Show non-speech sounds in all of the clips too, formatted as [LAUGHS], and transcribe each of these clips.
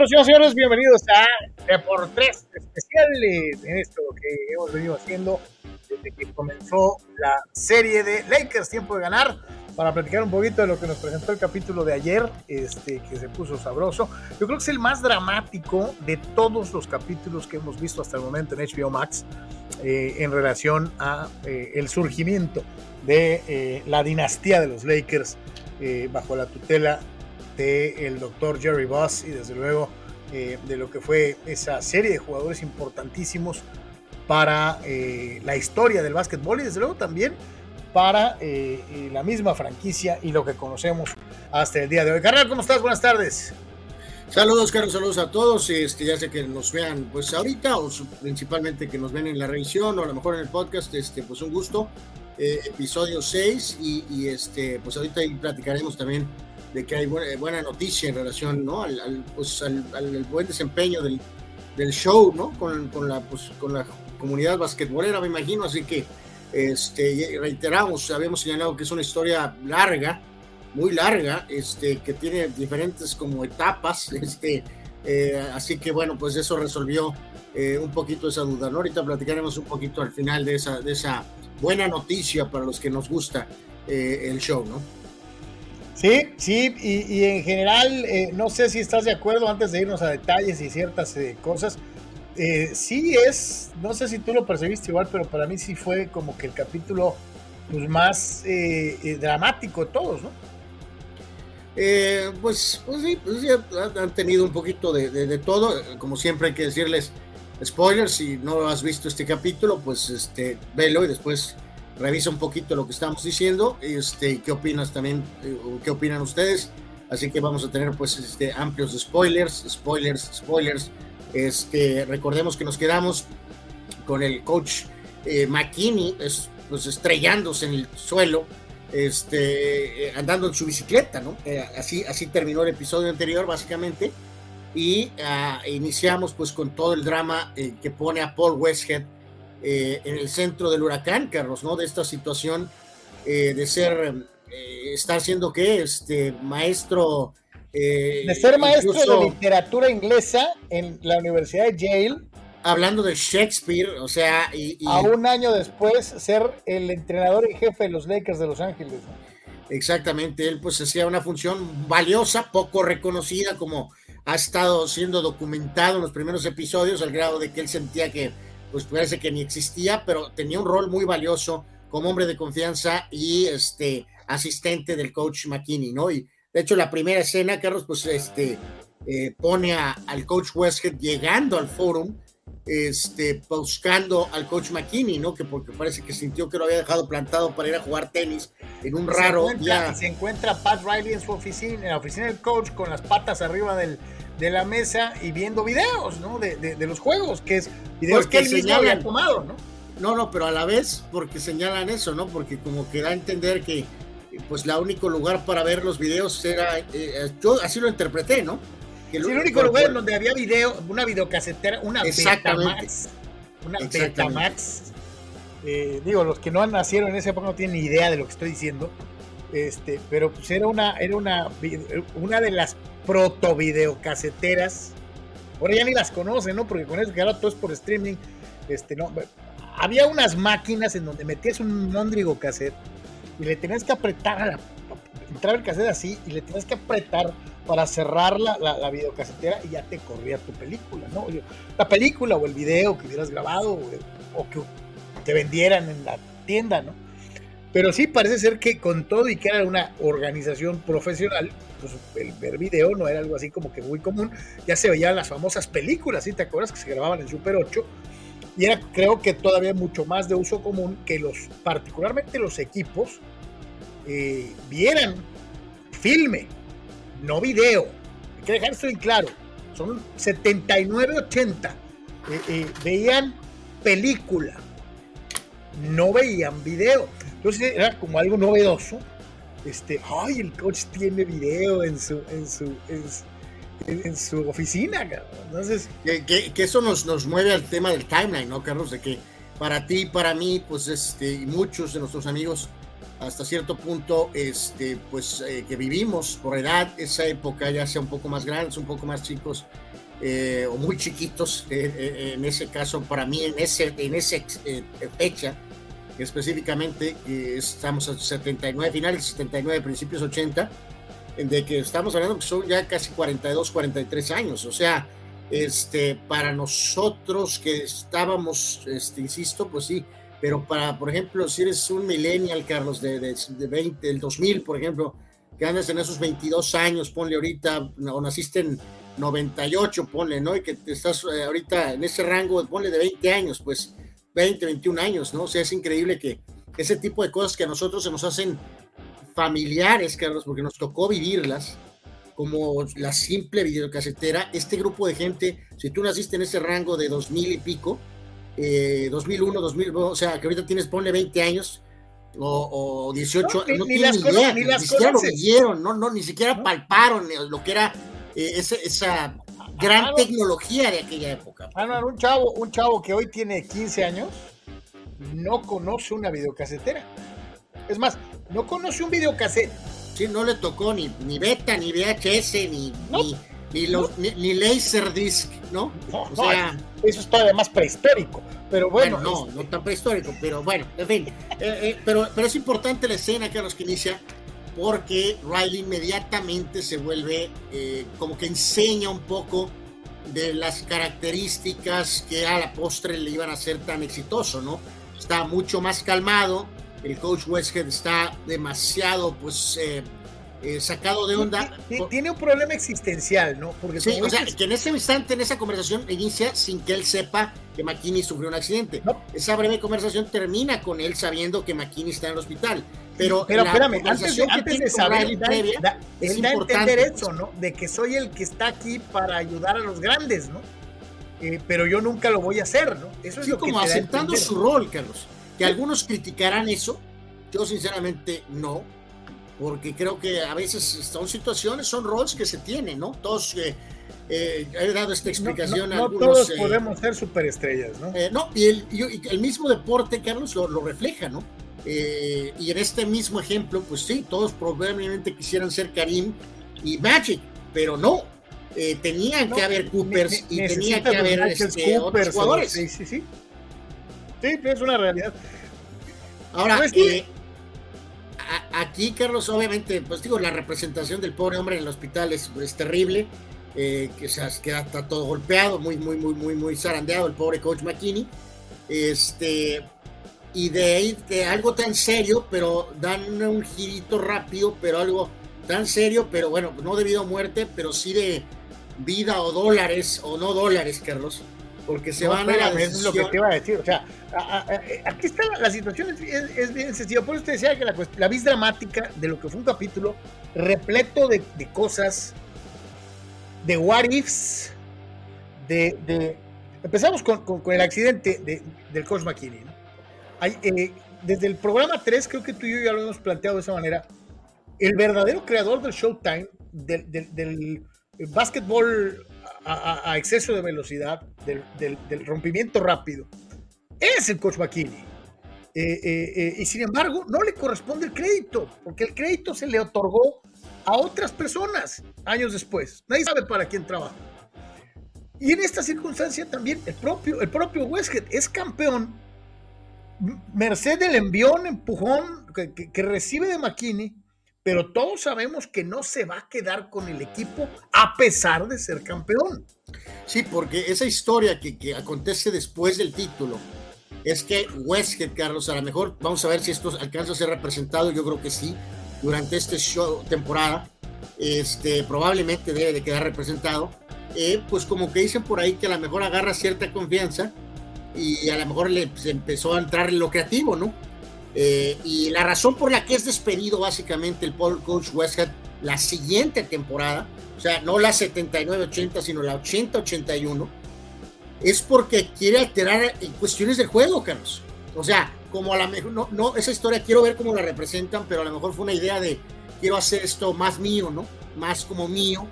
nosotros, señores, bienvenidos a por tres especiales en esto que hemos venido haciendo desde que comenzó la serie de Lakers Tiempo de Ganar para platicar un poquito de lo que nos presentó el capítulo de ayer, este, que se puso sabroso. Yo creo que es el más dramático de todos los capítulos que hemos visto hasta el momento en HBO Max eh, en relación a eh, el surgimiento de eh, la dinastía de los Lakers bajo la tutela del doctor Jerry Boss y desde luego de lo que fue esa serie de jugadores importantísimos para la historia del básquetbol y desde luego también para la misma franquicia y lo que conocemos hasta el día de hoy. Carnal, ¿cómo estás? Buenas tardes. Saludos, Carlos, saludos a todos. Este, ya sé que nos vean pues ahorita o principalmente que nos ven en la revisión o a lo mejor en el podcast, este, pues un gusto. Eh, episodio 6 y, este, pues ahorita platicaremos también de que hay buena, noticia en relación ¿no? al, pues, al, buen desempeño del, del show ¿no? con, con, la, pues, con la comunidad basquetbolera, me imagino. Así que este, reiteramos, habíamos señalado que es una historia larga muy larga, este, que tiene diferentes como etapas, [LAUGHS] este, eh, así que bueno, pues eso resolvió eh, un poquito esa duda. ¿no? Ahorita platicaremos un poquito al final de esa, de esa buena noticia para los que nos gusta eh, el show, ¿no? Sí, sí, y, en general, no sé si estás de acuerdo antes de irnos a detalles y ciertas cosas. sí es, no sé si tú lo percibiste igual, pero para mí sí fue como que el capítulo pues, más dramático de todos, ¿no? Eh, pues, pues, sí, pues han tenido un poquito de, todo. Como siempre hay que decirles spoilers, si no has visto este capítulo, pues este, velo y después revisa un poquito lo que estamos diciendo. Este, ¿Qué opinas también? Eh, ¿Qué opinan ustedes? Así que vamos a tener pues este, amplios spoilers, spoilers, spoilers. Este, recordemos que nos quedamos con el coach eh, McKinney pues, estrellándose en el suelo este, eh, andando en su bicicleta, ¿no? Eh, así, así terminó el episodio anterior, básicamente. Y ah, iniciamos pues con todo el drama eh, que pone a Paul Westhead en el centro del huracán, Carlos, ¿no? De esta situación de ser, estar siendo que este maestro... de ser maestro de literatura inglesa en la Universidad de Yale hablando de Shakespeare, o sea, y, a un año después ser el entrenador y jefe de los Lakers de Los Ángeles. Exactamente, él pues hacía una función valiosa, poco reconocida, como ha estado siendo documentado en los primeros episodios, al grado de que él sentía que, pues parece que ni existía, pero tenía un rol muy valioso como hombre de confianza y este asistente del coach McKinney, ¿no? Y de hecho la primera escena, Carlos, pues este eh, pone al coach Westhead llegando al forum este, buscando al coach McKinney, ¿no? Que porque parece que sintió que lo había dejado plantado para ir a jugar tenis en un raro. Se encuentra, se encuentra Pat Riley en su oficina, en la oficina del coach, con las patas arriba del, de la mesa y viendo videos, ¿no? De, de, los juegos, que es videos que él mismo había tomado, ¿no? No, no, pero a la vez porque señalan eso, ¿no? Porque como que da a entender que pues la único lugar para ver los videos era, eh, yo así lo interpreté, ¿no? el único lugar en donde había video, una videocasetera, una Betamax. Una Betamax. Eh, digo, los que no nacieron en esa época no tienen ni idea de lo que estoy diciendo. Este, pero pues era una, era una, una de las proto videocaseteras. Ahora ya ni las conocen, ¿no? Porque con eso que ahora todo es por streaming. Este, no. Había unas máquinas en donde metías un Mondrigo cassette y le tenías que apretar la, entrar el cassette así y le tenías que apretar para cerrar la, la, videocasetera y ya te corría tu película, ¿no? La película o el video que hubieras grabado o, que te vendieran en la tienda, ¿no? Pero sí parece ser que con todo y que era una organización profesional, pues el ver video no era algo así como que muy común. Ya se veían las famosas películas, ¿sí te acuerdas? Que se grababan en Super 8. Y era creo que todavía mucho más de uso común que los, particularmente los equipos, eh, vieran filme no video. Hay que dejar esto en claro. Son 79-80. Eh, eh, veían película, no veían video. Entonces era como algo novedoso. Este, ay, el coach tiene video en su, en su, en, su oficina, Entonces. Que, eso nos, nos mueve al tema del timeline, ¿no, Carlos? De que para ti, para mí, pues este, y muchos de nuestros amigos hasta cierto punto, este, pues eh, que vivimos por edad, esa época, ya sea un poco más grandes, un poco más chicos eh, o muy chiquitos, eh, en ese caso, para mí, en ese, en esa fecha, específicamente, estamos a 79, finales 79, principios 80, de que estamos hablando que son ya casi 42, 43 años, o sea, este, para nosotros que estábamos, este, insisto, pues sí, pero para, por ejemplo, si eres un millennial, Carlos, de, de, de 20, del 2000, por ejemplo, que andas en esos 22 años, ponle ahorita, o naciste en 98, ponle, ¿no? Y que estás eh, ahorita en ese rango, ponle de 20 años, pues 20, 21 años, ¿no? O sea, es increíble que ese tipo de cosas que a nosotros se nos hacen familiares, Carlos, porque nos tocó vivirlas, como la simple videocasetera, este grupo de gente, si tú naciste en ese rango de 2000 y pico, 2001, eh, 2000, o sea, que ahorita tienes, ponle 20 años o, 18, no, ni, tienen ni idea, ni, siquiera lo vieron, no, no, ni siquiera palparon lo que era eh, esa gran tecnología de aquella época. Ah, un chavo, un chavo que hoy tiene 15 años no conoce una videocasetera. Es más, no conoce un videocassette. Sí, no le tocó ni, ni beta, ni VHS, ni, ni, ni, los, ni, Laserdisc, ¿no? o sea, eso es todavía más prehistórico. Pero bueno, no, no tan prehistórico, pero bueno, en fin. Eh, eh, pero, pero es importante la escena, Carlos, que inicia, porque Riley inmediatamente se vuelve eh, como que enseña un poco de las características que a la postre le iban a ser tan exitoso, ¿no? Está mucho más calmado, el coach Westhead está demasiado, pues, eh, sacado de onda. Tiene un problema existencial, ¿no? Porque sí, o sea, que en ese instante, en esa conversación, inicia sin que él sepa que McKinney sufrió un accidente. Esa breve conversación termina con él sabiendo que McKinney está en el hospital. Pero, pero espérame, antes, de saber, da, es entender eso, ¿no? De que soy el que está aquí para ayudar a los grandes, ¿no? Eh, pero yo nunca lo voy a hacer, ¿no? Eso es lo como aceptando su rol, Carlos. Que algunos criticarán eso, yo sinceramente no porque creo que a veces son situaciones, son roles que se tienen, ¿no? Todos, eh, eh he dado esta explicación no, todos eh, podemos ser superestrellas, ¿no? Eh, no, y el, el, mismo deporte, Carlos, lo, refleja, ¿no? y en este mismo ejemplo, pues sí, todos probablemente quisieran ser Karim y Magic, pero no. tenían que haber Coopers y tenía que haber este, otros jugadores. Sí, sí, sí. Sí, es una realidad. Ahora, pues, aquí, Carlos, obviamente, pues digo, la representación del pobre hombre en el hospital es, terrible. Eh, que se queda está todo golpeado, muy, muy, muy, muy, muy zarandeado el pobre coach McKinney. Este, y de ahí, de algo tan serio, pero dan un girito rápido, pero algo tan serio, pero bueno, no debido a muerte, pero sí de vida o dólares, o no dólares, Carlos porque se van a la. Es lo que te iba a decir, o sea, aquí está la, situación, es, bien sencilla, por eso te decía que la, la vis dramática de lo que fue un capítulo repleto de, cosas, de what ifs, de... empezamos con, el accidente del coach McKinney, eh, desde el programa 3, creo que tú y yo ya lo hemos planteado de esa manera, el verdadero creador del Showtime, del, del, del básquetbol a, exceso de velocidad, del, rompimiento rápido, es el coach McKinney. Eh, eh, eh, y sin embargo, no le corresponde el crédito, porque el crédito se le otorgó a otras personas años después. Nadie sabe para quién trabaja. Y en esta circunstancia también el propio, el propio es campeón, merced del envión, empujón que, que recibe de McKinney pero todos sabemos que no se va a quedar con el equipo a pesar de ser campeón. Sí, porque esa historia que, que acontece después del título es que Westgate, Carlos, a lo mejor vamos a ver si esto alcanza a ser representado, yo creo que sí, durante show temporada, este, probablemente debe de quedar representado, eh, pues como que dicen por ahí que a lo mejor agarra cierta confianza y a lo mejor le pues, empezó a entrar en lo creativo, ¿no? Eh, y la razón por la que es despedido básicamente el Paul Coach Westhead la siguiente temporada, o sea, no la 79-80, sino la 80-81, es porque quiere alterar en cuestiones del juego, Carlos. O sea, como a lo mejor, no, no, esa historia quiero ver cómo la representan, pero a lo mejor fue una idea de quiero hacer esto más mío, ¿no? Más como mío.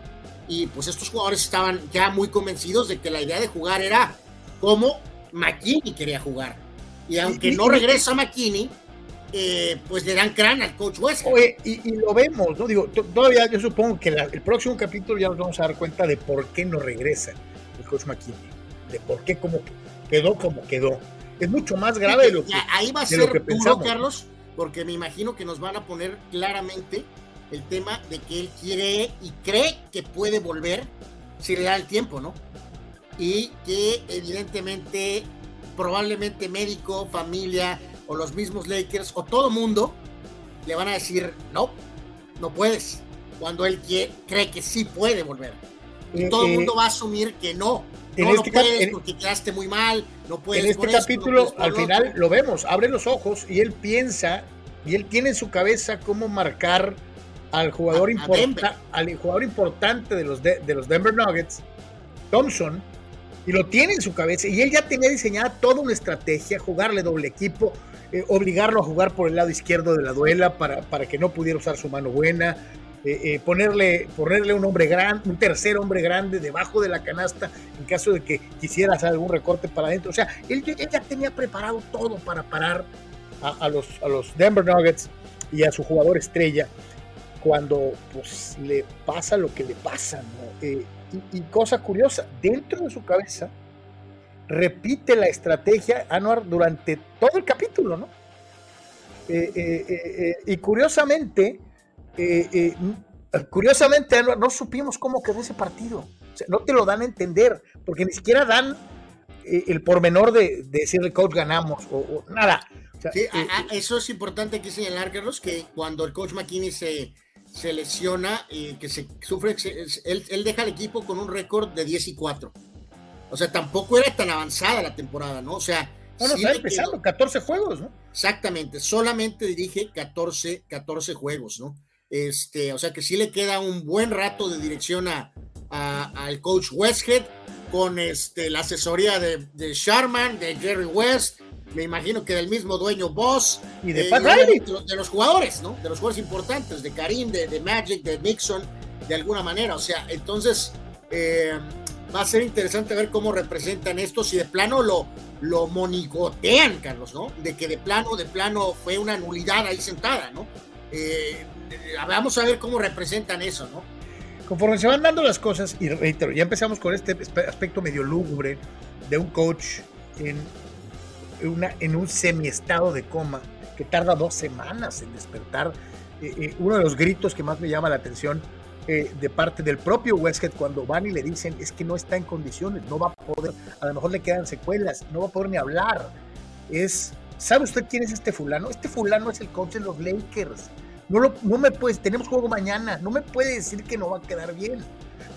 Y pues estos jugadores estaban ya muy convencidos de que la idea de jugar era como McKinney quería jugar. Y aunque no regresa McKinney, eh, pues le dan crán al coach West. Oye, y, lo vemos, ¿no? Digo, todavía yo supongo que el próximo capítulo ya nos vamos a dar cuenta de por qué no regresa el coach McKinney, de por qué como quedó como quedó. Es mucho más grave de lo que Ahí va a ser duro, Carlos, porque me imagino que nos van a poner claramente el tema de que él quiere y cree que puede volver si le da el tiempo, ¿no? Y que evidentemente, probablemente médico, familia o los mismos Lakers o todo mundo le van a decir, no, no puedes, cuando él cree que sí puede volver. Y todo el eh, mundo va a asumir que no, no este puedes porque quedaste muy mal, no puedes. En este capítulo, al final lo vemos, abre los ojos y él piensa y él tiene en su cabeza cómo marcar al jugador, al jugador importante de los, de, los Denver Nuggets, Thompson, y lo tiene en su cabeza. Y él ya tenía diseñada toda una estrategia, jugarle doble equipo, eh, obligarlo a jugar por el lado izquierdo de la duela para, para que no pudiera usar su mano buena, eh, eh, ponerle, ponerle un hombre grande, un tercer hombre grande debajo de la canasta en caso de que quisiera hacer algún recorte para adentro. O sea, él, ya tenía preparado todo para parar a, los, a los Denver Nuggets y a su jugador estrella cuando pues le pasa lo que le pasa, eh, y, cosa curiosa, dentro de su cabeza repite la estrategia Anuar durante todo el capítulo, ¿no? Eh, eh, y curiosamente, curiosamente Anuar, no supimos cómo quedó ese partido. no te lo dan a entender, porque ni siquiera dan el pormenor de, de decirle coach ganamos o, nada. eso es importante aquí señalar, Carlos, que cuando el coach McKinney se se lesiona y que se sufre, él, deja el equipo con un récord de 10 y 4. O sea, tampoco era tan avanzada la temporada, ¿no? O sea, bueno, está empezando, 14 juegos, ¿no? Exactamente, solamente dirige 14, 14 juegos, ¿no? Este, o sea que sí le queda un buen rato de dirección a, al coach Westhead con este, la asesoría de, de Sharman, de Jerry West, me imagino que del mismo dueño Boss y de, eh, de, los jugadores, ¿no? De los jugadores importantes, de Karim, de, Magic, de Nixon, de alguna manera. O sea, entonces eh, va a ser interesante ver cómo representan esto, si de plano lo, lo monigotean, Carlos, ¿no? De que de plano, de plano fue una nulidad ahí sentada, ¿no? Eh, vamos a ver cómo representan eso, ¿no? Conforme se van dando las cosas, y reitero, ya empezamos con este aspecto medio lúgubre de un coach en una, en un semiestado de coma que tarda dos semanas en despertar. Eh, eh, uno de los gritos que más me llama la atención eh, de parte del propio Westhead cuando van y le dicen es que no está en condiciones, no va a poder, a lo mejor le quedan secuelas, no va a poder ni hablar. Es, ¿sabe usted quién es este fulano? Este fulano es el coach de los Lakers. No, lo, no me puede, tenemos juego mañana, no me puede decir que no va a quedar bien.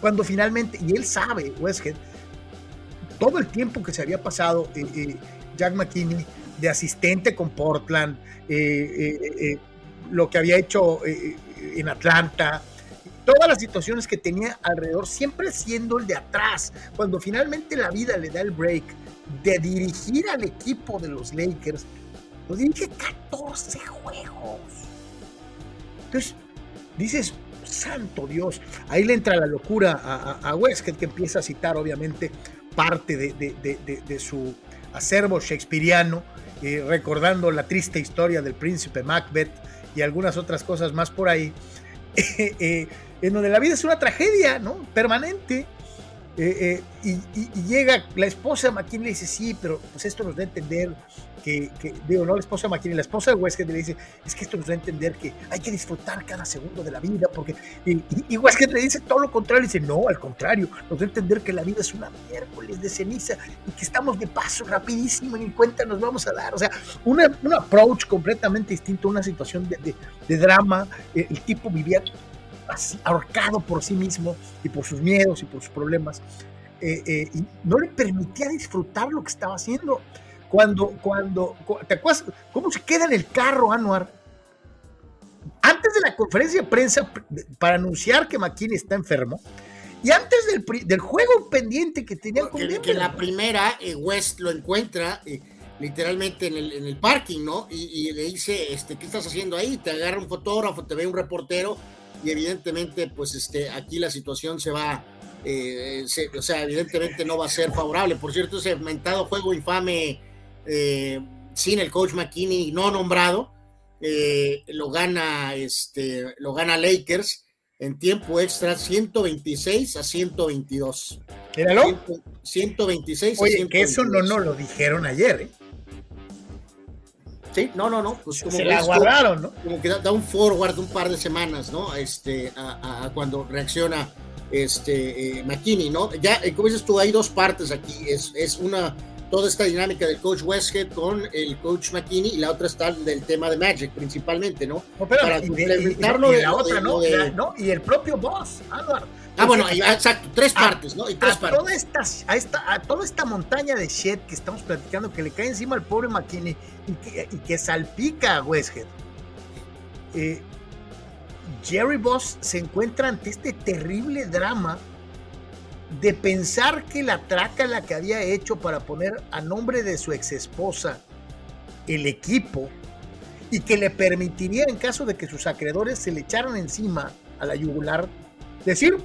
Cuando finalmente, y él sabe, Westhead, todo el tiempo que se había pasado, Jack McKinney de asistente con Portland, eh, eh, eh, lo que había hecho en Atlanta, todas las situaciones que tenía alrededor, siempre siendo el de atrás, cuando finalmente la vida le da el break de dirigir al equipo de los Lakers, lo dirige 14 juegos. Entonces, dices, santo Dios, ahí le entra la locura a, a, que empieza a citar obviamente parte de su acervo shakespeariano, eh, recordando la triste historia del príncipe Macbeth y algunas otras cosas más por ahí, [LAUGHS] eh, en donde la vida es una tragedia, ¿no? Permanente. Eh, y, llega la esposa de McKinney y le dice, sí, pero pues esto nos da a entender que, digo, no la esposa de McKinney, la esposa de Westgate le dice, es que esto nos da a entender que hay que disfrutar cada segundo de la vida, porque, y, y Westgate le dice todo lo contrario, dice, no, al contrario, nos da a entender que la vida es una miércoles de ceniza y que estamos de paso rapidísimo y ni cuenta nos vamos a dar, o sea, una, un approach completamente distinto, una situación de, de, drama, eh, el tipo vivía así, ahorcado por sí mismo y por sus miedos y por sus problemas, eh, eh, y no le permitía disfrutar lo que estaba haciendo. Cuando, cuando, ¿te acuerdas cómo se queda en el carro Anuar? Antes de la conferencia de prensa para anunciar que McKinney está enfermo, y antes del, del juego pendiente que tenía con que, que la primera, eh, West lo encuentra eh, literalmente en el, en el, parking, ¿no? Y, le dice, este, ¿qué estás haciendo ahí? Te agarra un fotógrafo, te ve un reportero, y evidentemente, pues este, aquí la situación se va, eh, o sea, evidentemente no va a ser favorable. Por cierto, ese mentado juego infame eh, sin el coach McKinney no nombrado, eh, lo gana este, lo gana Lakers en tiempo extra 126 a 122. ¿Míralo? 126 Oye, que eso no nos lo dijeron ayer, ¿eh? Sí, no, no, no. Pues como Se la guardaron, ¿no? Como que da, un forward un par de semanas, ¿no? Este, a, cuando reacciona este eh, McKinney, ¿no? Ya, eh, como dices tú, hay dos partes aquí. Es, es una toda esta dinámica del coach Westhead con el coach McKinney y la otra está del tema de Magic principalmente, ¿no? Para complementarlo de, la otra, ¿no? ¿no? Y el propio boss, Álvaro. Ah, bueno, exacto, tres partes, ¿no? Y tres a partes. Toda esta, a, esta, a toda esta montaña de shit que estamos platicando, que le cae encima al pobre McKinney y que, y que salpica a Westhead. Eh, Jerry Boss se encuentra ante este terrible drama de pensar que la traca la que había hecho para poner a nombre de su ex esposa el equipo y que le permitiría en caso de que sus acreedores se le echaran encima a la yugular, decir,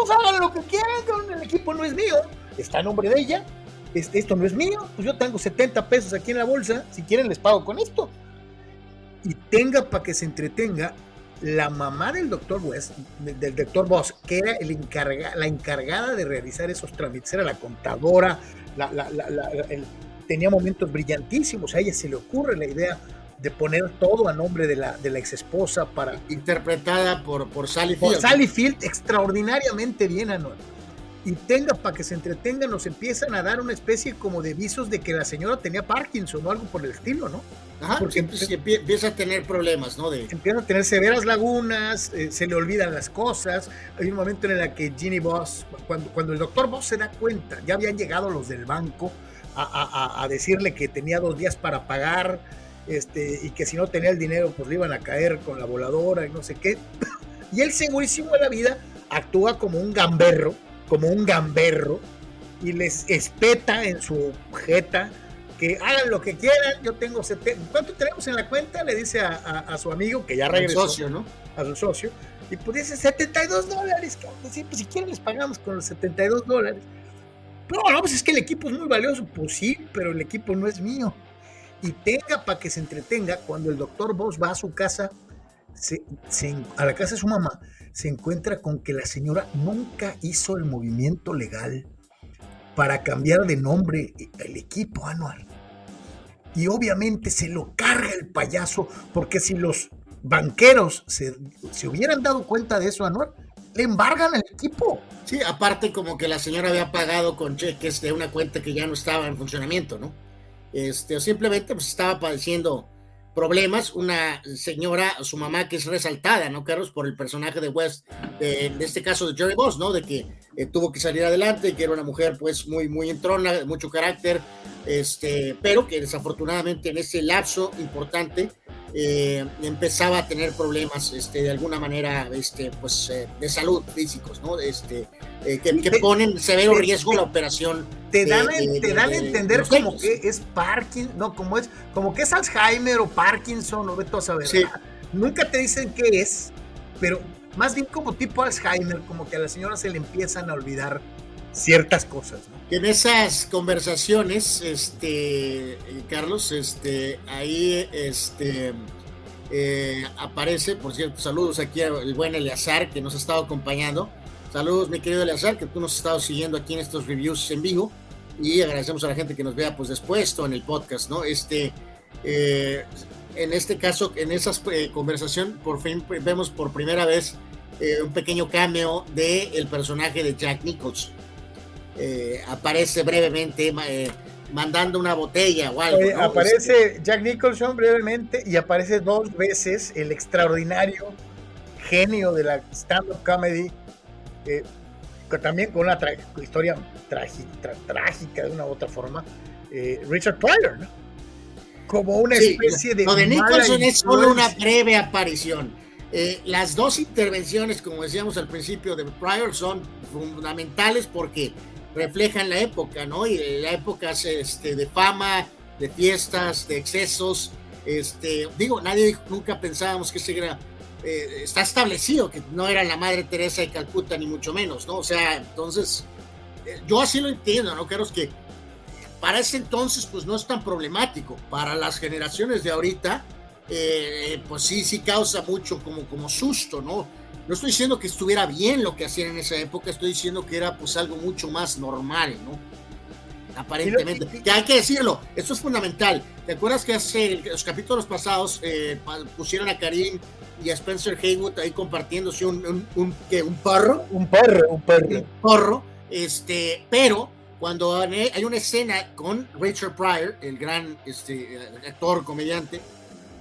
pues hagan lo que quieran, el equipo no es mío, está a nombre de ella, este, esto no es mío, pues yo tengo 70 pesos aquí en la bolsa, si quieren les pago con esto. Y tenga para que se entretenga la mamá del doctor West, del doctor Boss, que era el encarga, la encargada de realizar esos trámites, era la contadora, tenía momentos brillantísimos, a ella se le ocurre la idea de poner todo a nombre de la, de la ex esposa para... Interpretada por, por Sally Field. Por Sally Field, extraordinariamente bien, Anuel. Y tenga para que se entretengan, nos empiezan a dar una especie como de visos de que la señora tenía Parkinson o algo por el estilo, ¿no? porque empieza a tener problemas, ¿no? De... Empieza a tener severas lagunas, eh, se le olvidan las cosas. Hay un momento en el que Ginny Boss, cuando, cuando el doctor Boss se da cuenta, ya habían llegado los del banco a, decirle que tenía dos días para pagar este, y que si no tenía el dinero, pues le iban a caer con la voladora y no sé qué. Y él, segurísimo de la vida, actúa como un gamberro, como un gamberro, y les espeta en su jeta que hagan lo que quieran, yo tengo 70, ¿cuánto tenemos en la cuenta? Le dice a, su amigo que ya regresó. A su socio, ¿no? A su socio. Y pues dice 72 dólares, pues, pues si quieren les pagamos con los 72 dólares. Pero no, pues es que el equipo es muy valioso, pues sí, pero el equipo no es mío. Y tenga para que se entretenga, cuando el doctor Boss va a su casa, a la casa de su mamá, se encuentra con que la señora nunca hizo el movimiento legal para cambiar de nombre el equipo anual. Y obviamente se lo carga el payaso, porque si los banqueros se, hubieran dado cuenta de eso anual, le embargan el equipo. Sí, aparte como que la señora había pagado con cheques de una cuenta que ya no estaba en funcionamiento, ¿no? Este, o simplemente pues estaba padeciendo problemas, una señora, su mamá que es resaltada, ¿no, Carlos? Por el personaje de West, en este caso de Jerry Boss, ¿no? De que eh, tuvo que salir adelante, que era una mujer pues muy, muy entrona, de mucho carácter, este, pero que desafortunadamente en ese lapso importante eh, empezaba a tener problemas este, de alguna manera este, pues, eh, de salud físicos, ¿no? Este, que, que, ponen severo riesgo la operación. Te dan, te dan a entender como que es Parkinson, no, como es, como que es Alzheimer o Parkinson, o vete a saber. Nunca te dicen qué es, pero más bien como tipo Alzheimer, como que a la señora se le empiezan a olvidar ciertas cosas. En esas conversaciones, este, Carlos, este, ahí este, eh, aparece, por cierto, saludos aquí al buen Eleazar que nos ha estado acompañando. Saludos, mi querido Eleazar, que tú nos has estado siguiendo aquí en estos reviews en vivo. Y agradecemos a la gente que nos vea pues después o en el podcast, ¿no? Este, eh, en este caso, en esa eh, conversación, por fin vemos por primera vez eh, un pequeño cameo del el personaje de Jack Nichols. Eh, aparece brevemente mandando una botella o algo. Aparece este, Jack Nicholson brevemente y aparece dos veces el extraordinario genio de la stand-up comedy, también con una historia trágica de una u otra forma, Richard Pryor, ¿no? como una especie de... Lo de Nicholson es solo una breve aparición. Eh, las dos intervenciones, como decíamos al principio, de Pryor son fundamentales porque reflejan la época, ¿no? Y la época este, de fama, de fiestas, de excesos. Este, digo, nadie nunca pensábamos que se era, eh, está establecido que no era la Madre Teresa de Calcuta, ni mucho menos, ¿no? O sea, entonces, eh, yo así lo entiendo, ¿no? Creo que para ese entonces pues no es tan problemático. Para las generaciones de ahorita, eh, pues sí, sí causa mucho como, como susto, ¿no? No estoy diciendo que estuviera bien lo que hacían en esa época, estoy diciendo que era pues algo mucho más normal, ¿no? Aparentemente. Que hay que decirlo, esto es fundamental. ¿Te acuerdas que hace los capítulos pasados eh, pusieron a Karim y a Spencer Haywood ahí compartiéndose un, un, un, ¿qué, un porro? Un porro, un porro. Un porro, este, pero cuando hay una escena con Richard Pryor, el gran este, actor, comediante,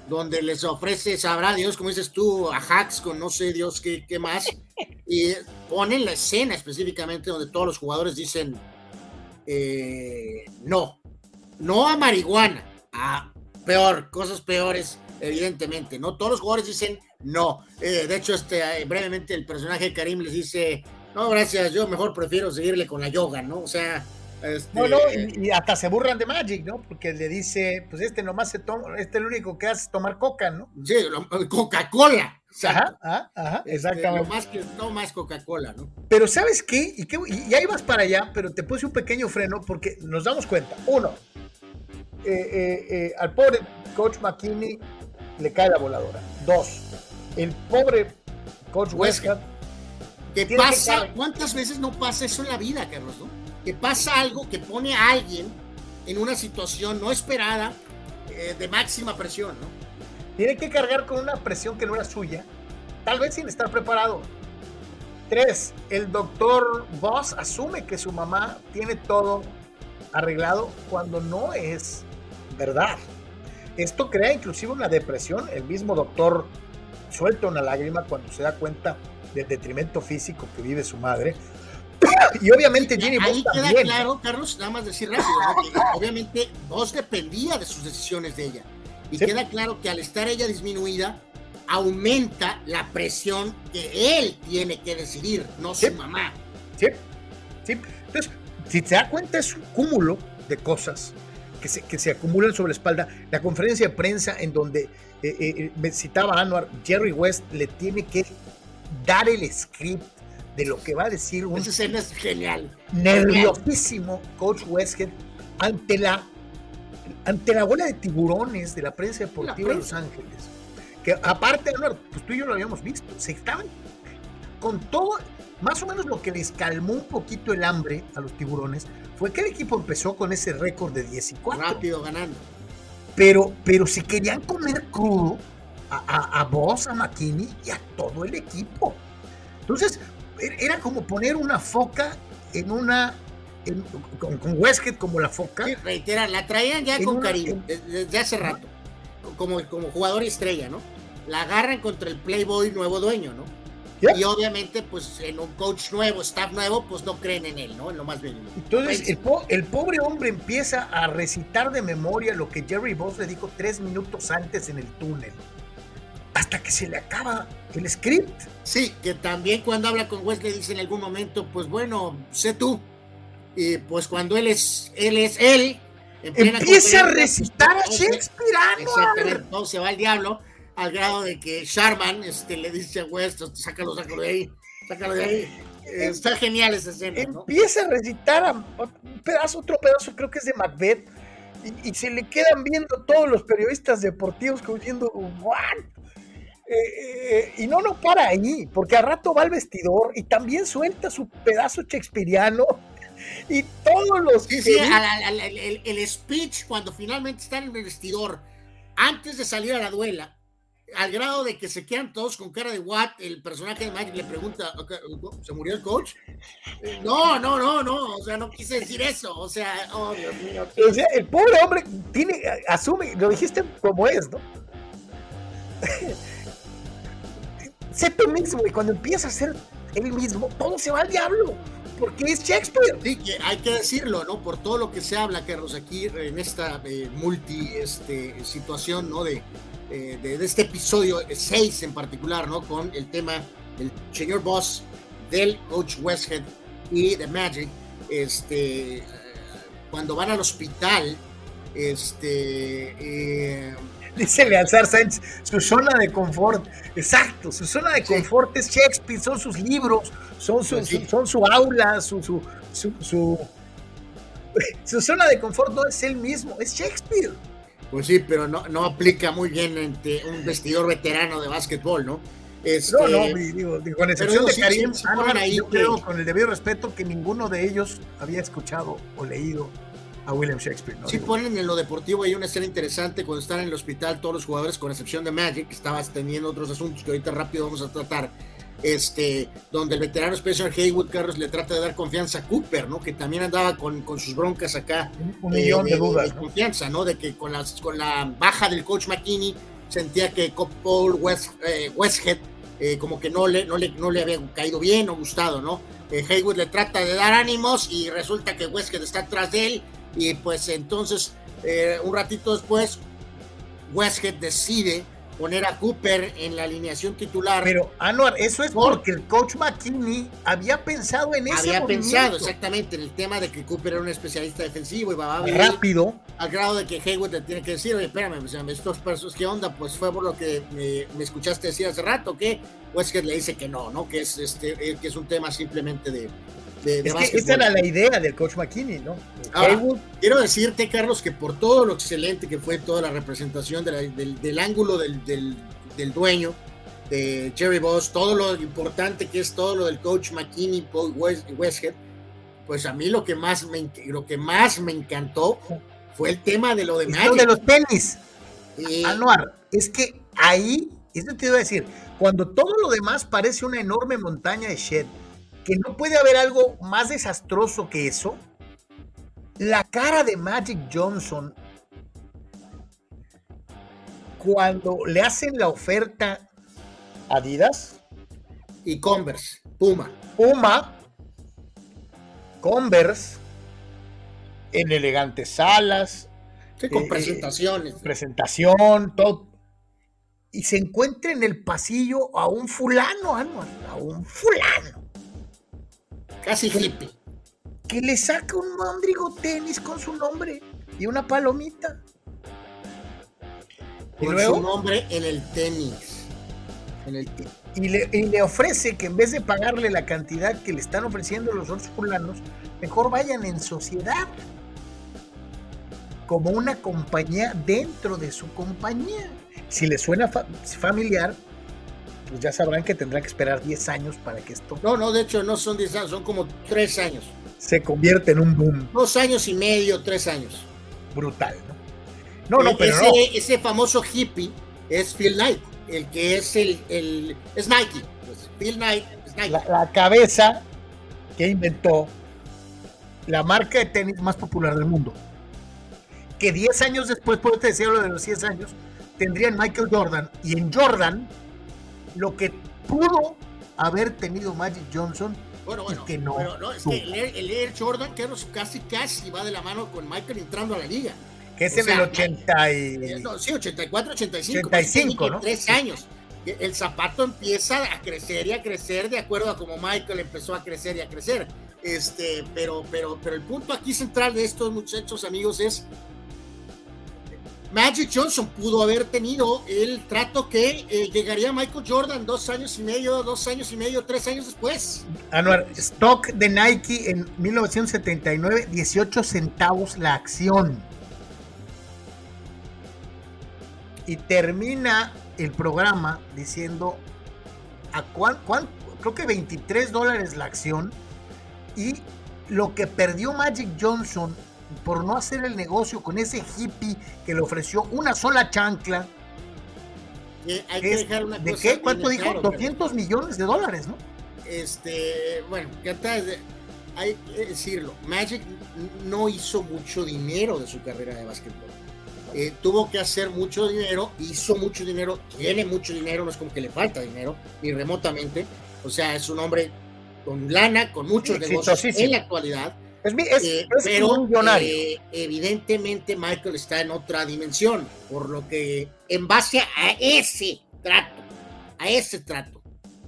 donde les ofrece, sabrá Dios, como dices tú, a hacks con no sé Dios qué, qué más, [LAUGHS] y ponen la escena específicamente donde todos los jugadores dicen eh, no, no a marihuana, a peor, cosas peores, evidentemente, ¿no? Todos los jugadores dicen no. Eh, de hecho, este, eh, brevemente el personaje de Karim les dice, no, gracias, yo mejor prefiero seguirle con la yoga, ¿no? O sea, este, no, no, y, hasta se burlan de Magic, ¿no? Porque le dice, pues este nomás se toma, este lo único que hace es tomar coca, ¿no? Sí, Coca-Cola. Ajá, ajá, ajá, este, exactamente. lo más que es Coca-Cola, ¿no? Pero ¿sabes qué? Y, qué? y ahí vas para allá, pero te puse un pequeño freno porque nos damos cuenta. Uno, eh, eh, eh, al pobre coach McKinney le cae la voladora. Dos, el pobre coach Westcott. ¿Qué pasa? ¿Cuántas veces no pasa eso en la vida, Carlos? ¿no? Que pasa algo que pone a alguien en una situación no esperada eh, de máxima presión, ¿no? Tiene que cargar con una presión que no era suya, tal vez sin estar preparado. Tres, el doctor Voss asume que su mamá tiene todo arreglado cuando no es verdad. Esto crea inclusive una depresión. El mismo doctor suelta una lágrima cuando se da cuenta del detrimento físico que vive su madre y obviamente Ahí queda claro, Carlos, nada más decir rápido, obviamente Voss dependía de sus decisiones de ella. Y queda claro que al estar ella disminuida, aumenta la presión que él tiene que decidir, no su mamá. Sí, sí. Entonces, si se da cuenta, es un cúmulo de cosas que se, que se acumulan sobre la espalda. La conferencia de prensa en donde eh, eh, me citaba Anwar, Jerry West le tiene que dar el script de lo que va a decir un escena es genial. nerviosísimo coach Westhead ante la ante la bola de tiburones de la prensa deportiva de Los Ángeles. Que aparte, pues tú y yo lo habíamos visto, se estaban con todo, más o menos lo que les calmó un poquito el hambre a los tiburones fue que el equipo empezó con ese récord de 10 y 4. Rápido ganando. Pero, pero si querían comer crudo a, a, vos, a McKinney y a todo el equipo. Entonces, era como poner una foca en una con, con Westgate como la foca. Sí, reitera, la traían ya con cariño, desde hace rato, como, como jugador estrella, ¿no? La agarran contra el Playboy nuevo dueño, ¿no? Y obviamente, pues en un coach nuevo, staff nuevo, pues no creen en él, ¿no? En lo más bien. Entonces, el, el, pobre hombre empieza a recitar de memoria lo que Jerry Boss le dijo tres minutos antes en el túnel hasta que se le acaba el script. Sí, que también cuando habla con Wes le dice en algún momento, pues bueno, sé tú. Y pues cuando él es él, es él empieza a recitar a Shakespeare. Todo se va al diablo, al grado de que Sharman este, le dice a Wes, sácalo, sácalo de ahí, sácalo de ahí. Está genial esa escena. Empieza a recitar un pedazo, otro pedazo, creo que es de Macbeth. Y, se le quedan viendo todos los periodistas deportivos como diciendo, ¿what? Eh, y no, no para ahí, porque a rato va al vestidor y también suelta su pedazo shakespeariano [LAUGHS] y todos los... Sí, sí, el, speech cuando finalmente están en el vestidor, antes de salir a la duela, al grado de que se quedan todos con cara de what, el personaje de Mike le pregunta, ¿se murió el coach? No, no, no, no, o sea, no quise decir eso, o sea, oh Dios mío. O sea, el pobre hombre tiene, asume, lo dijiste como es, ¿no? [LAUGHS] sé tú mismo y cuando empieza a ser él mismo, todo se va al diablo. Porque es Shakespeare. Sí, que hay que decirlo, ¿no? Por todo lo que se habla, Carlos, aquí en esta eh, multi este, situación, ¿no? De, eh, de, este episodio 6 en particular, ¿no? Con el tema del señor Boss, del coach Westhead y de Magic. Este, eh, cuando van al hospital, este [LAUGHS] dice Lealzar Sánchez, su zona de confort, exacto, su zona de confort es Shakespeare, son sus libros, son su, pues son su aula, su, su, su, [LAUGHS] su, zona de confort no es él mismo, es Shakespeare. Pues sí, pero no, no aplica muy bien entre un vestidor veterano de básquetbol, ¿no? Este, no, no, digo, con excepción de Karim, yo creo, con el debido respeto, que ninguno de ellos había escuchado o leído a William Shakespeare. ¿no? Sí ponen en lo deportivo hay una escena interesante cuando están en el hospital todos los jugadores, con excepción de Magic, que estaba teniendo otros asuntos que ahorita rápido vamos a tratar, este, donde el veterano Spencer Haywood Carlos le trata de dar confianza a Cooper, ¿no? Que también andaba con, con sus broncas acá. Un millón de, dudas. De, confianza, ¿no? De que con, las, con la baja del coach McKinney sentía que Paul West, eh, Westhead eh, como que no le, no, le, no le había caído bien o gustado, ¿no? Eh, Haywood le trata de dar ánimos y resulta que Westhead está atrás de él y pues entonces eh, un ratito después Westhead decide poner a Cooper en la alineación titular. Pero, Anuar, eso es porque el coach McKinney había pensado en eso. Había pensado exactamente en el tema de que Cooper era un especialista defensivo y va a rápido. Al grado de que Haywood le tiene que decir, oye, espérame, estos persos, ¿qué onda? Pues fue por lo que me, escuchaste decir hace rato, que Westgate le dice que no, ¿no? Que es, este, eh, que es un tema simplemente de, esa era la idea del coach McKinney, ¿no? quiero decirte, Carlos, que por todo lo excelente que fue toda la representación del, ángulo del, dueño, de Jerry Boss, todo lo importante que es todo lo del coach McKinney, Paul Westhead, pues a mí lo que más me, lo que más me encantó fue el tema de lo de Magic. de los tenis. Anuar, es que ahí, esto te iba a decir, cuando todo lo demás parece una enorme montaña de shed, que no puede haber algo más desastroso que eso. La cara de Magic Johnson cuando le hacen la oferta Adidas y Converse, Puma. Puma, Converse, en elegantes salas. con eh, presentaciones. Presentación, todo. Y se encuentra en el pasillo a un fulano, a un fulano Casi hippie. Que le saca un mandrigo tenis con su nombre y una palomita. Con su nombre en el tenis. Y, le, ofrece que en vez de pagarle la cantidad que le están ofreciendo los otros fulanos, mejor vayan en sociedad. Como una compañía dentro de su compañía. Si le suena familiar, pues ya sabrán que tendrán que esperar 10 años para que esto. No, no, de hecho no son 10 años, son como 3 años. Se convierte en un boom. Dos años y medio, tres años. Brutal, ¿no? No, no, pero ese, ese famoso hippie es Phil Knight, el que es el. el es Nike. Pues, Phil Knight es Nike. La, cabeza que inventó la marca de tenis más popular del mundo. Que 10 años después, por te decía lo de los 10 años, tendrían Michael Jordan. Y en Jordan lo que pudo haber tenido Magic Johnson bueno, bueno, que no. Pero no es que el Air, Jordan casi casi va de la mano con Michael entrando a la liga. Que es en el 80 y... no, sí, 84, 85. 85, ¿no? Tres años. El zapato empieza a crecer y a crecer de acuerdo a como Michael empezó a crecer y a crecer. Este, pero, pero, pero el punto aquí central de estos muchachos, amigos, es Magic Johnson pudo haber tenido el trato que eh, llegaría Michael Jordan dos años y medio, dos años y medio, tres años después. Anuar, stock de Nike en 1979, 18 centavos la acción. Y termina el programa diciendo a cuán, creo que 23 dólares la acción y lo que perdió Magic Johnson por no hacer el negocio con ese hippie que le ofreció una sola chancla. hay que dejar una ¿De qué? ¿Cuánto dijo? 200 millones de dólares, ¿no? Este, bueno, hay que decirlo, Magic no hizo mucho dinero de su carrera de básquetbol. Eh, tuvo que hacer mucho dinero, hizo mucho dinero, tiene mucho dinero, no es como que le falta dinero, ni remotamente. O sea, es un hombre con lana, con muchos negocios en la actualidad. Es, es, eh, pero eh, evidentemente Michael está en otra dimensión, por lo que en base a ese trato, a ese trato,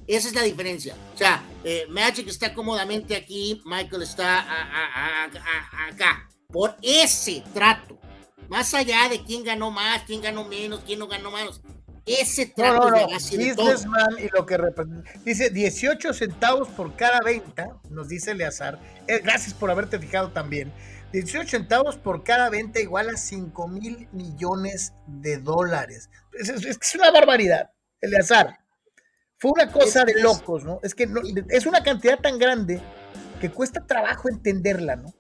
esa es la diferencia. O sea, eh, Magic está cómodamente aquí, Michael está acá, por ese trato. Más allá de quién ganó más, quién ganó menos, quién no ganó menos. Ese trato no, Businessman y lo que dice 18 centavos por cada venta, nos dice Eleazar. Eh, gracias por haberte fijado también. 18 centavos por cada venta igual a 5 mil millones de dólares. Es, es, una barbaridad, Eleazar. Fue una cosa de locos, ¿no? Es que es una cantidad tan grande que cuesta trabajo entenderla, ¿no?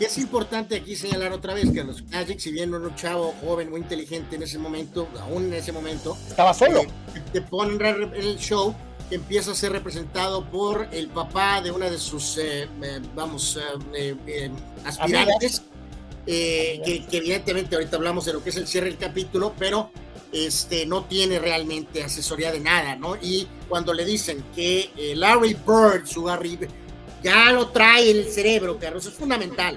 Y es importante aquí señalar otra vez que los Magic, si bien no era un chavo joven, muy inteligente en ese momento, aún en ese momento, estaba solo. Eh, te ponen en el show que empieza a ser representado por el papá de una de sus, eh, eh, vamos, aspirantes, que, evidentemente ahorita hablamos de lo que es el cierre del capítulo, pero este, no tiene realmente asesoría de nada, ¿no? Y cuando le dicen que Larry Bird, su ya lo trae en el cerebro, Carlos, es fundamental.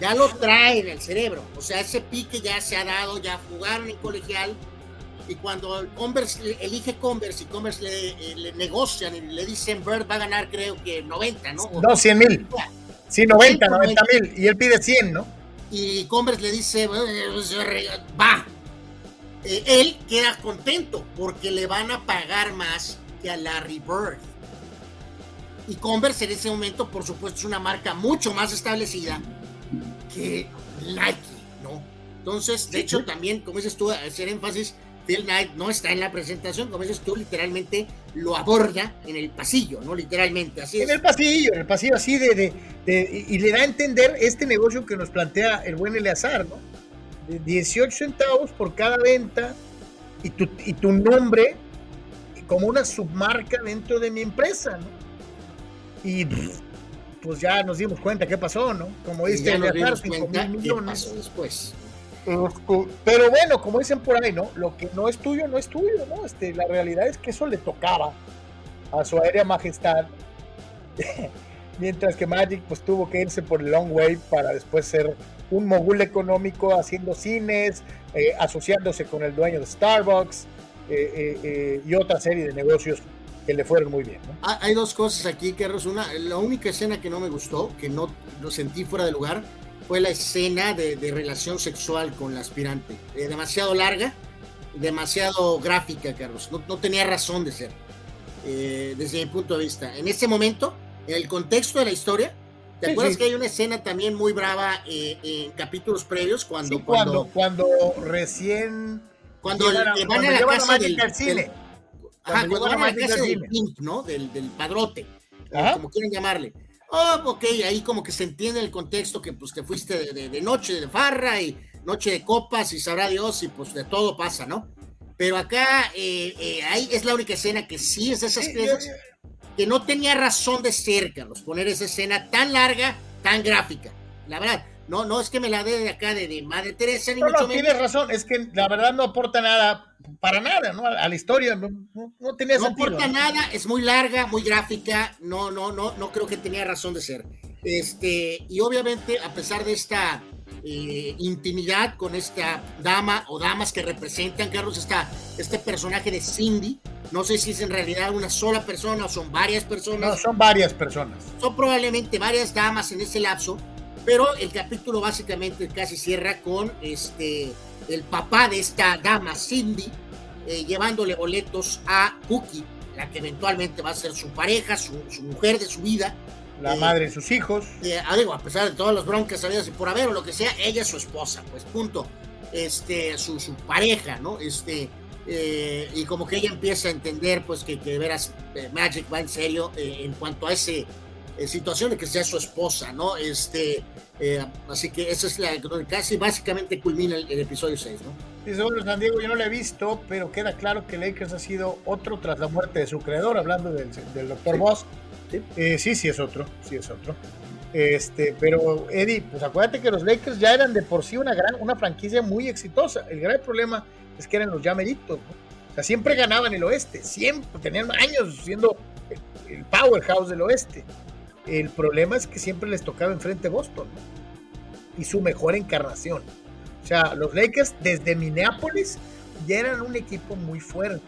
Ya lo trae en el cerebro. O sea, ese pique ya se ha dado, ya jugaron en colegial. Y cuando Converse elige Converse y Converse le, eh, le, negocian y le dicen Bird va a ganar, creo que 90, ¿no? No, 100 mil. Sí, 90, 90 mil. Y él pide 100, ¿no? Y Converse le dice, va. Eh, él queda contento porque le van a pagar más que a Larry Bird. Y Converse en ese momento, por supuesto, es una marca mucho más establecida que Nike, ¿no? Entonces, de hecho, también, como dices tú, hacer énfasis, Phil Knight no está en la presentación, como dices tú, literalmente lo aborda en el pasillo, ¿no? Literalmente, así En el pasillo, en el pasillo, así de, de, y le da a entender este negocio que nos plantea el buen Eleazar, ¿no? De 18 centavos por cada venta y tu, y tu nombre como una submarca dentro de mi empresa, ¿no? Y pues ya nos dimos cuenta qué pasó, ¿no? Como dice, viajar 5 mil millones. después? Este, pero bueno, como dicen por ahí, ¿no? Lo que no es tuyo, no es tuyo, ¿no? Este, la realidad es que eso le tocaba a su aérea majestad, [LAUGHS] mientras que Magic pues tuvo que irse por el long way para después ser un mogul económico haciendo cines, eh, asociándose con el dueño de Starbucks eh, eh, y otra serie de negocios que le fueron muy bien. Ah, hay dos cosas aquí, Carlos. Una, la única escena que no me gustó, que no lo sentí fuera de lugar, fue la escena de, relación sexual con la aspirante. Eh, demasiado larga, demasiado gráfica, Carlos. No, no tenía razón de ser, eh, desde mi punto de vista. En ese momento, en el contexto de la historia, ¿te acuerdas que hay una escena también muy brava eh, en capítulos previos? Cuando, cuando, cuando, recién. Cuando, van a, la casa del, cine. Ajá, cuando van a la casa del pimp, ¿no? Del, del padrote, como quieran llamarle. Oh, ok, ahí como que se entiende el contexto que pues te fuiste de, de, noche de farra y noche de copas y sabrá Dios y pues de todo pasa, ¿no? Pero acá eh, eh, ahí es la única escena que sí es de esas cosas que no tenía razón de ser, Carlos, poner esa escena tan larga, tan gráfica. La verdad, no, no es que me la dé de acá de, Madre Teresa, ni no, mucho no, tienes razón, es que la verdad no aporta nada, para nada, ¿no? A, la historia, no, no, tenía no aporta nada, es muy larga, muy gráfica, no, no, no, no creo que tenía razón de ser. Este, y obviamente, a pesar de esta eh, intimidad con esta dama o damas que representan, Carlos, esta, este personaje de Cindy, no sé si es en realidad una sola persona o son varias personas. No, son varias personas. Son probablemente varias damas en ese lapso pero el capítulo básicamente casi cierra con este el papá de esta dama, Cindy, eh, llevándole boletos a Cookie, la que eventualmente va a ser su pareja, su, mujer de su vida. La eh, madre de sus hijos. Eh, ah, digo, a pesar de todas las broncas habidas y por haber o lo que sea, ella es su esposa, pues punto. Este, su, su pareja, ¿no? Este, y como que ella empieza a entender, pues que, que de veras Magic va en serio en cuanto a ese situación de que sea su esposa, ¿no? Este, eh, así que eso es la casi básicamente culmina el, episodio 6, ¿no? Dice, bueno, San Diego, yo no lo he visto, pero queda claro que Lakers ha sido otro tras la muerte de su creador, hablando del, del doctor Boss. ¿Sí? Eh, sí, sí es otro, sí es otro. Este, pero Eddie, pues acuérdate que los Lakers ya eran de por sí una gran, una franquicia muy exitosa. El gran problema es que eran los llameritos, ¿no? O sea, siempre ganaban el oeste, siempre, tenían años siendo el powerhouse del oeste. El problema es que siempre les tocaba enfrente Boston y su mejor encarnación. O sea, los Lakers desde Minneapolis ya eran un equipo muy fuerte.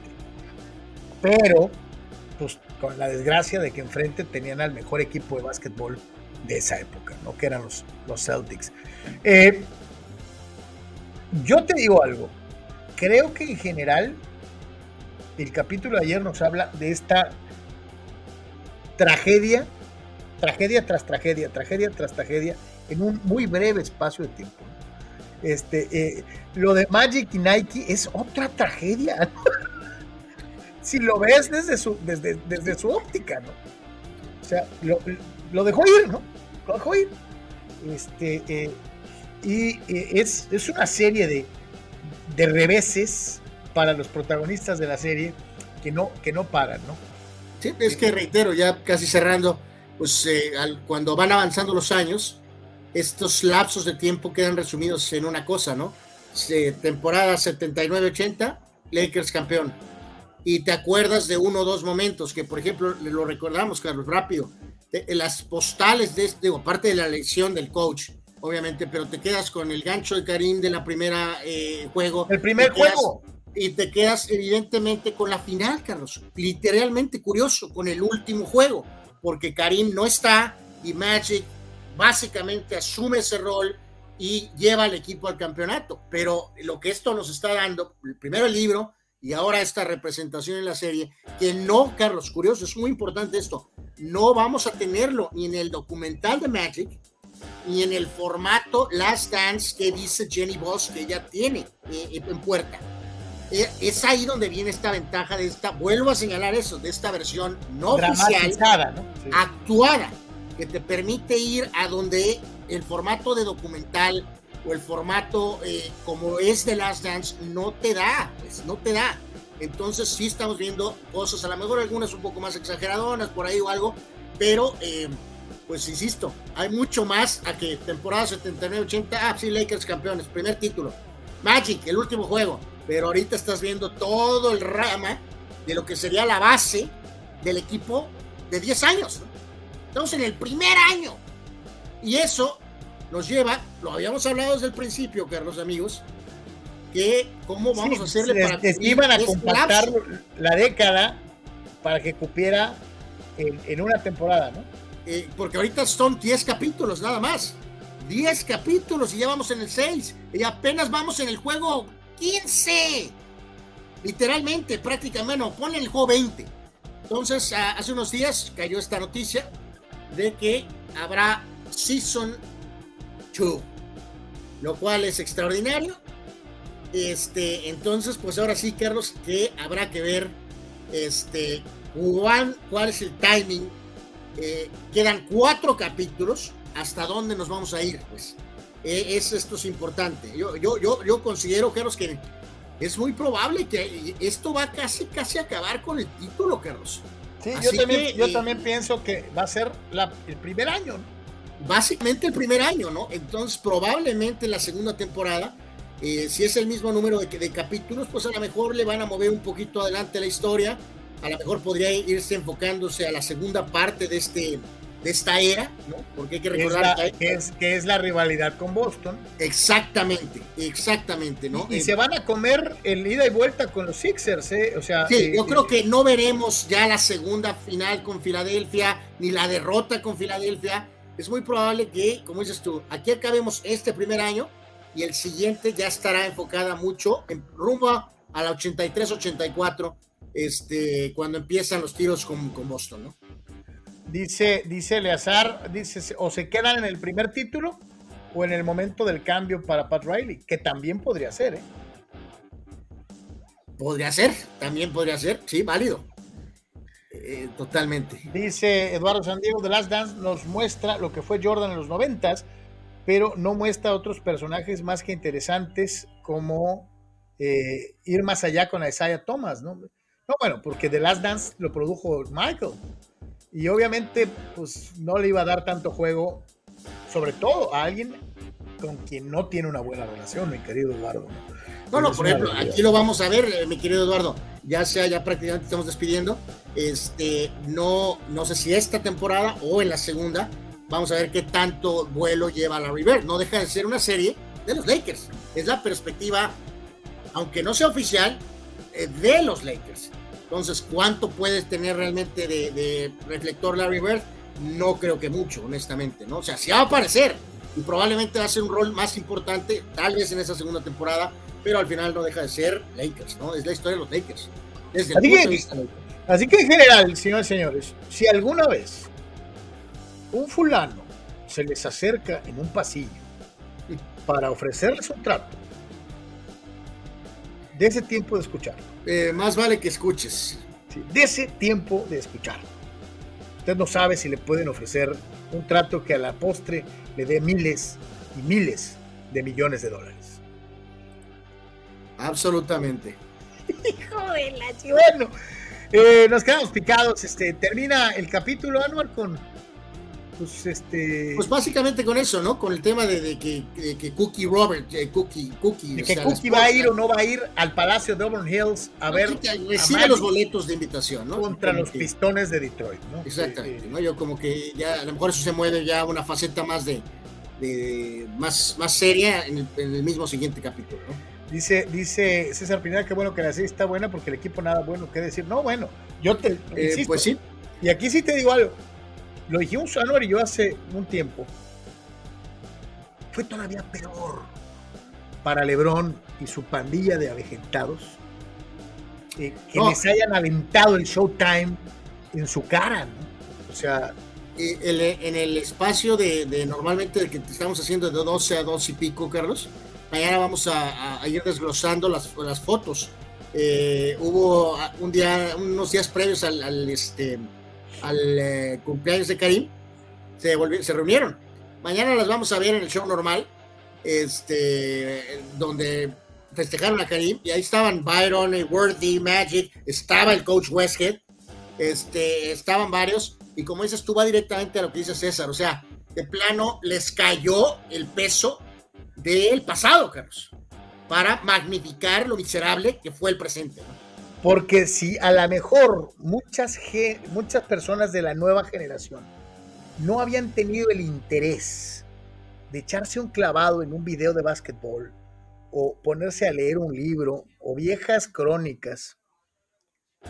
Pero, pues con la desgracia de que enfrente tenían al mejor equipo de básquetbol de esa época, ¿no? Que eran los, los Celtics. Eh, yo te digo algo. Creo que en general el capítulo de ayer nos habla de esta tragedia tragedia tras tragedia, tragedia tras tragedia en un muy breve espacio de tiempo. Este, eh, lo de Magic y Nike es otra tragedia. [LAUGHS] si lo ves desde su, desde, desde su óptica, ¿no? O sea, lo, dejó ir, ¿no? Lo dejó ir. Este, eh, y eh, es, es, una serie de, de reveses para los protagonistas de la serie que no, que no paran, ¿no? Sí, es que reitero, ya casi cerrando, pues cuando van avanzando los años, estos lapsos de tiempo quedan resumidos en una cosa, ¿no? temporada 79-80, Lakers campeón. Y te acuerdas de uno o dos momentos que, por ejemplo, lo recordamos, Carlos, rápido, las postales de este, digo, aparte de la elección del coach, obviamente, pero te quedas con el gancho de Karim de la primera eh, juego. El primer juego. Y te quedas evidentemente con la final, Carlos. Literalmente curioso, con el último juego, porque Karim no está y Magic básicamente asume ese rol y lleva al equipo al campeonato. Pero lo que esto nos está dando, primero el libro y ahora esta representación en la serie, que no, Carlos, curioso, es muy importante esto, no vamos a tenerlo ni en el documental de Magic, ni en el formato Last Dance que dice Jenny Boss que ella tiene eh, en puerta. Eh, es ahí donde viene esta ventaja de esta, vuelvo a señalar eso, de esta versión no oficial, actuada que te permite ir a donde el formato de documental o el formato eh, como es de Last Dance no te da, pues no te da. Entonces sí estamos viendo cosas, a lo mejor algunas un poco más exageradonas por ahí o algo, pero eh, pues insisto, hay mucho más a que temporada 79-80, ah, sí, Lakers campeones, primer título. Magic, el último juego, pero ahorita estás viendo todo el rama de lo que sería la base del equipo de 10 años. ¿no? Estamos en el primer año. Y eso nos lleva, lo habíamos hablado desde el principio, Carlos amigos, que cómo vamos a hacerle para que iban a compactar la década para que cupiera en, una temporada, ¿no? Eh, porque ahorita son 10 capítulos nada más. 10 capítulos y ya vamos en el 6. Y apenas vamos en el juego 15. Literalmente, prácticamente, no, pone el juego 20. Entonces, hace unos días cayó esta noticia de que habrá Season 2, lo cual es extraordinario. Este, entonces, pues ahora sí, Carlos, que habrá que ver este, cuál, cuál es el timing. Eh, quedan cuatro capítulos. ¿Hasta dónde nos vamos a ir? Pues es, esto es importante. Yo, yo, yo, yo considero, Carlos, que es muy probable que esto va casi, casi a acabar con el título, Carlos yo, también, yo eh, también pienso que va a ser el primer año. Básicamente el primer año, ¿no? Entonces probablemente la segunda temporada, eh, si es el mismo número de, de, capítulos, pues a lo mejor le van a mover un poquito adelante la historia. A lo mejor podría irse enfocándose a la segunda parte de este de esta era, ¿no? Porque hay que recordar que, es, que es la rivalidad con Boston. Exactamente, exactamente, ¿no? Y, se van a comer el ida y vuelta con los Sixers, ¿eh? O sea, sí, eh, yo creo que no veremos ya la segunda final con Filadelfia, ni la derrota con Filadelfia. Es muy probable que, como dices tú, aquí acabemos este primer año y el siguiente ya estará enfocada mucho en rumbo a la 83-84, este, cuando empiezan los tiros con, con Boston, ¿no? Dice, dice Eleazar, dice, o se quedan en el primer título o en el momento del cambio para Pat Riley, que también podría ser, ¿eh? Podría ser, también podría ser, sí, válido. Eh, totalmente. Dice Eduardo San Diego, The Last Dance nos muestra lo que fue Jordan en los noventas, pero no muestra otros personajes más que interesantes como eh, ir más allá con Isaiah Thomas, ¿no? No, bueno, porque The Last Dance lo produjo Michael. Y obviamente, pues no le iba a dar tanto juego, sobre todo a alguien con quien no tiene una buena relación, mi querido Eduardo. No, no, por ejemplo, aquí lo vamos a ver, eh, mi querido Eduardo. Ya sea, ya prácticamente estamos despidiendo. Este, no, no sé si esta temporada o en la segunda, vamos a ver qué tanto vuelo lleva la River. No deja de ser una serie de los Lakers. Es la perspectiva, aunque no sea oficial, eh, de los Lakers. Entonces, ¿cuánto puedes tener realmente de, reflector Larry Bird? No creo que mucho, honestamente, ¿no? O sea, sí va a aparecer y probablemente va a ser un rol más importante, tal vez en esa segunda temporada, pero al final no deja de ser Lakers, ¿no? Es la historia de los Lakers. Desde así, que, así que en general, señores y señores, si alguna vez un fulano se les acerca en un pasillo [LAUGHS] para ofrecerles un trato, de ese tiempo de escuchar. Eh, más vale que escuches. de ese tiempo de escuchar. Usted no sabe si le pueden ofrecer un trato que a la postre le dé miles y miles de millones de dólares. Absolutamente. Hijo de la Bueno, eh, nos quedamos picados. Este, termina el capítulo, Anuar, con pues este pues básicamente con eso no con el tema de, que, que, Cookie Robert eh, Cookie Cookie de que Cookie va a ir o no va a ir al Palacio de Auburn Hills a ver recibe los boletos de invitación no contra los pistones de Detroit no exactamente ¿no? yo como que ya a lo mejor eso se mueve ya una faceta más de, de más más seria en el, mismo siguiente capítulo no Dice, dice César Pineda que bueno que la serie está buena porque el equipo nada bueno que decir. No, bueno, yo te eh, insisto, pues sí. Y aquí sí te digo algo. Lo dijimos Anuar y yo hace un tiempo. Fue todavía peor para Lebron y su pandilla de avejentados eh, que les hayan aventado el Showtime en su cara. O sea, en el espacio de, normalmente que estamos haciendo de 12 a 2 y pico, Carlos, mañana vamos a, ir desglosando las, las fotos. Eh, hubo un día, unos días previos al, este, al eh, cumpleaños de Karim, se, reunieron. Mañana las vamos a ver en el show normal, este, donde festejaron a Karim, y ahí estaban Byron, Worthy, Magic, estaba el coach Westhead, este, estaban varios, y como dices, tú va directamente a lo que dice César, o sea, de plano les cayó el peso del pasado, Carlos, para magnificar lo miserable que fue el presente. Porque si a lo mejor muchas, muchas personas de la nueva generación no habían tenido el interés de echarse un clavado en un video de básquetbol o ponerse a leer un libro o viejas crónicas,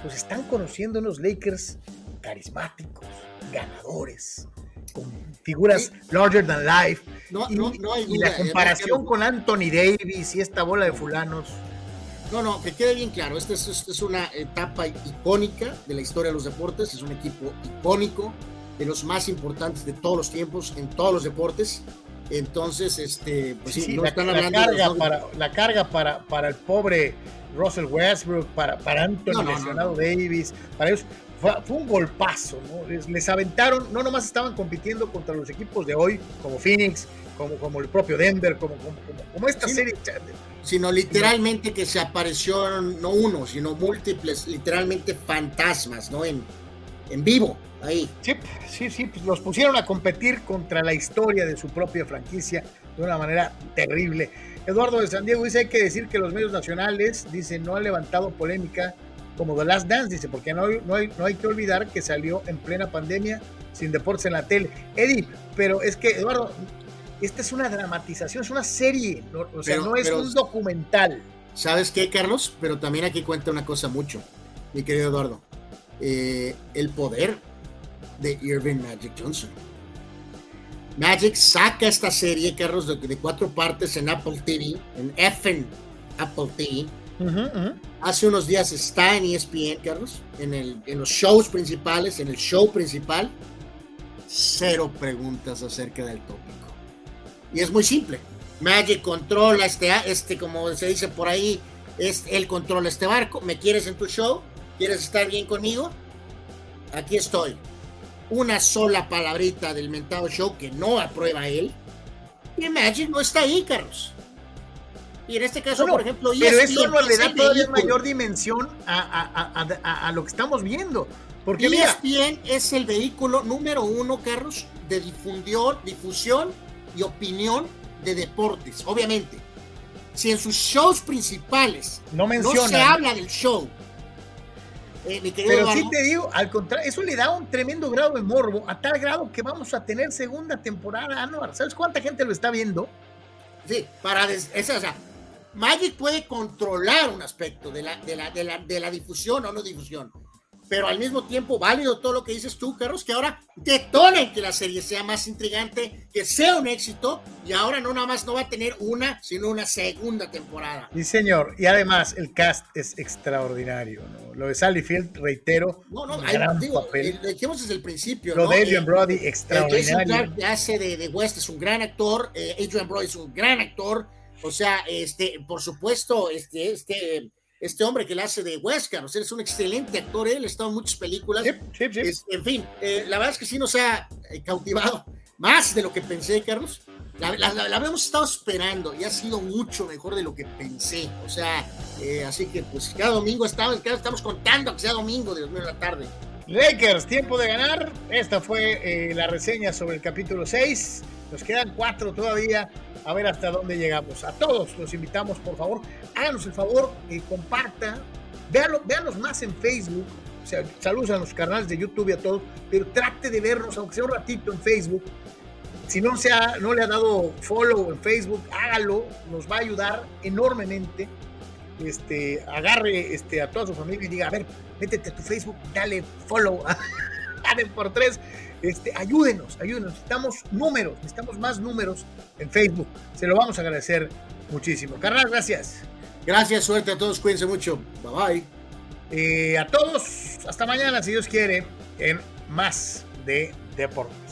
pues están conociendo unos Lakers carismáticos, ganadores, con figuras larger than life. y, la comparación con Anthony Davis y esta bola de fulanos. No, no, que quede bien claro, esta es, una etapa icónica de la historia de los deportes, es un equipo icónico, de los más importantes de todos los tiempos, en todos los deportes. Entonces, este, pues sí, no la, están hablando carga para, la carga para, para el pobre Russell Westbrook, para, para Anthony no, Davis, para ellos, fue, un golpazo, ¿no? Les, aventaron, no nomás estaban compitiendo contra los equipos de hoy, como Phoenix, como, como el propio Denver, como, como, como esta serie. Sino literalmente que se aparecieron, no uno, sino múltiples, literalmente fantasmas, ¿no? En, en vivo, ahí. Sí, sí, sí, pues los pusieron a competir contra la historia de su propia franquicia de una manera terrible. Eduardo de San Diego dice, hay que decir que los medios nacionales, dice, no han levantado polémica como The Last Dance, dice, porque no, no, hay, no hay que olvidar que salió en plena pandemia sin deportes en la tele. Eddie, pero es que, Eduardo, esta es una dramatización, es una serie, o sea, no es un documental. ¿Sabes qué, Carlos? Pero también aquí cuenta una cosa mucho, mi querido Eduardo. Eh, el poder de Irving Magic Johnson. Magic saca esta serie, Carlos, de, de cuatro partes en Apple TV, en FN Apple TV Hace unos días está en ESPN, Carlos, en, el, en los shows principales, en el show principal. Cero preguntas acerca del tópico. Y es muy simple. Magic controla este, este, como se dice por ahí, es, él controla este barco. ¿Me quieres en tu show? ¿Quieres estar bien conmigo? Aquí estoy. Una sola palabrita del mentado show que no aprueba él. Y Magic no está ahí, Carlos. Y en este caso, por ejemplo, pero eso no le da todavía mayor dimensión a, lo que estamos viendo. Porque ESPN es el vehículo número uno, Carlos, de difundión, difusión y opinión de deportes, obviamente. Si en sus shows principales no, no se habla del show, eh, Pero sí te digo, al contrario, eso le da un tremendo grado de morbo, a tal grado que vamos a tener segunda temporada, Anuar. ¿Sabes cuánta gente lo está viendo? Sí, para esa, o sea, Magic puede controlar un aspecto de la, de la, de la, difusión o no difusión. Pero al mismo tiempo válido todo lo que dices tú, Carlos, que ahora detonen que la serie sea más intrigante, que sea un éxito, y ahora no nada más no va a tener una, sino una segunda temporada. Sí, señor, y además el cast es extraordinario, ¿no? Lo de Sally Field, reitero, no, no, gran digo, papel. Lo dijimos desde el principio, Lo de Adrian Brody, extraordinario. Que hace de, de, West es un gran actor, eh, Adrian Brody es un gran actor, o sea, este, por supuesto, este, este este hombre que le hace de Wesker, o sea, es un excelente actor, él ha estado en muchas películas. en fin, eh, la verdad es que sí nos ha eh, cautivado más de lo que pensé, Carlos. La, habíamos estado esperando y ha sido mucho mejor de lo que pensé. O sea, eh, así que pues cada domingo estamos, estamos contando que sea domingo las 9 de la tarde. Lakers, tiempo de ganar. Esta fue la reseña sobre el capítulo 6. Nos quedan cuatro todavía a ver hasta dónde llegamos. A todos los invitamos, por favor, háganos el favor, y compartan, véanlo, véanos más en Facebook. Saludos a los canales de YouTube y a todos, pero trate de vernos, aunque sea un ratito en Facebook. Si no, se no le ha dado follow en Facebook, hágalo, nos va a ayudar enormemente. Este, agarre este, a toda su familia y diga, a ver, métete a tu Facebook, dale follow, [LAUGHS] dale por tres este, ayúdenos, ayúdenos. Necesitamos números, necesitamos más números en Facebook. Se lo vamos a agradecer muchísimo. Carnal, gracias. Gracias, suerte a todos, cuídense mucho. Bye bye. Eh, a todos, hasta mañana, si Dios quiere, en más de deporte.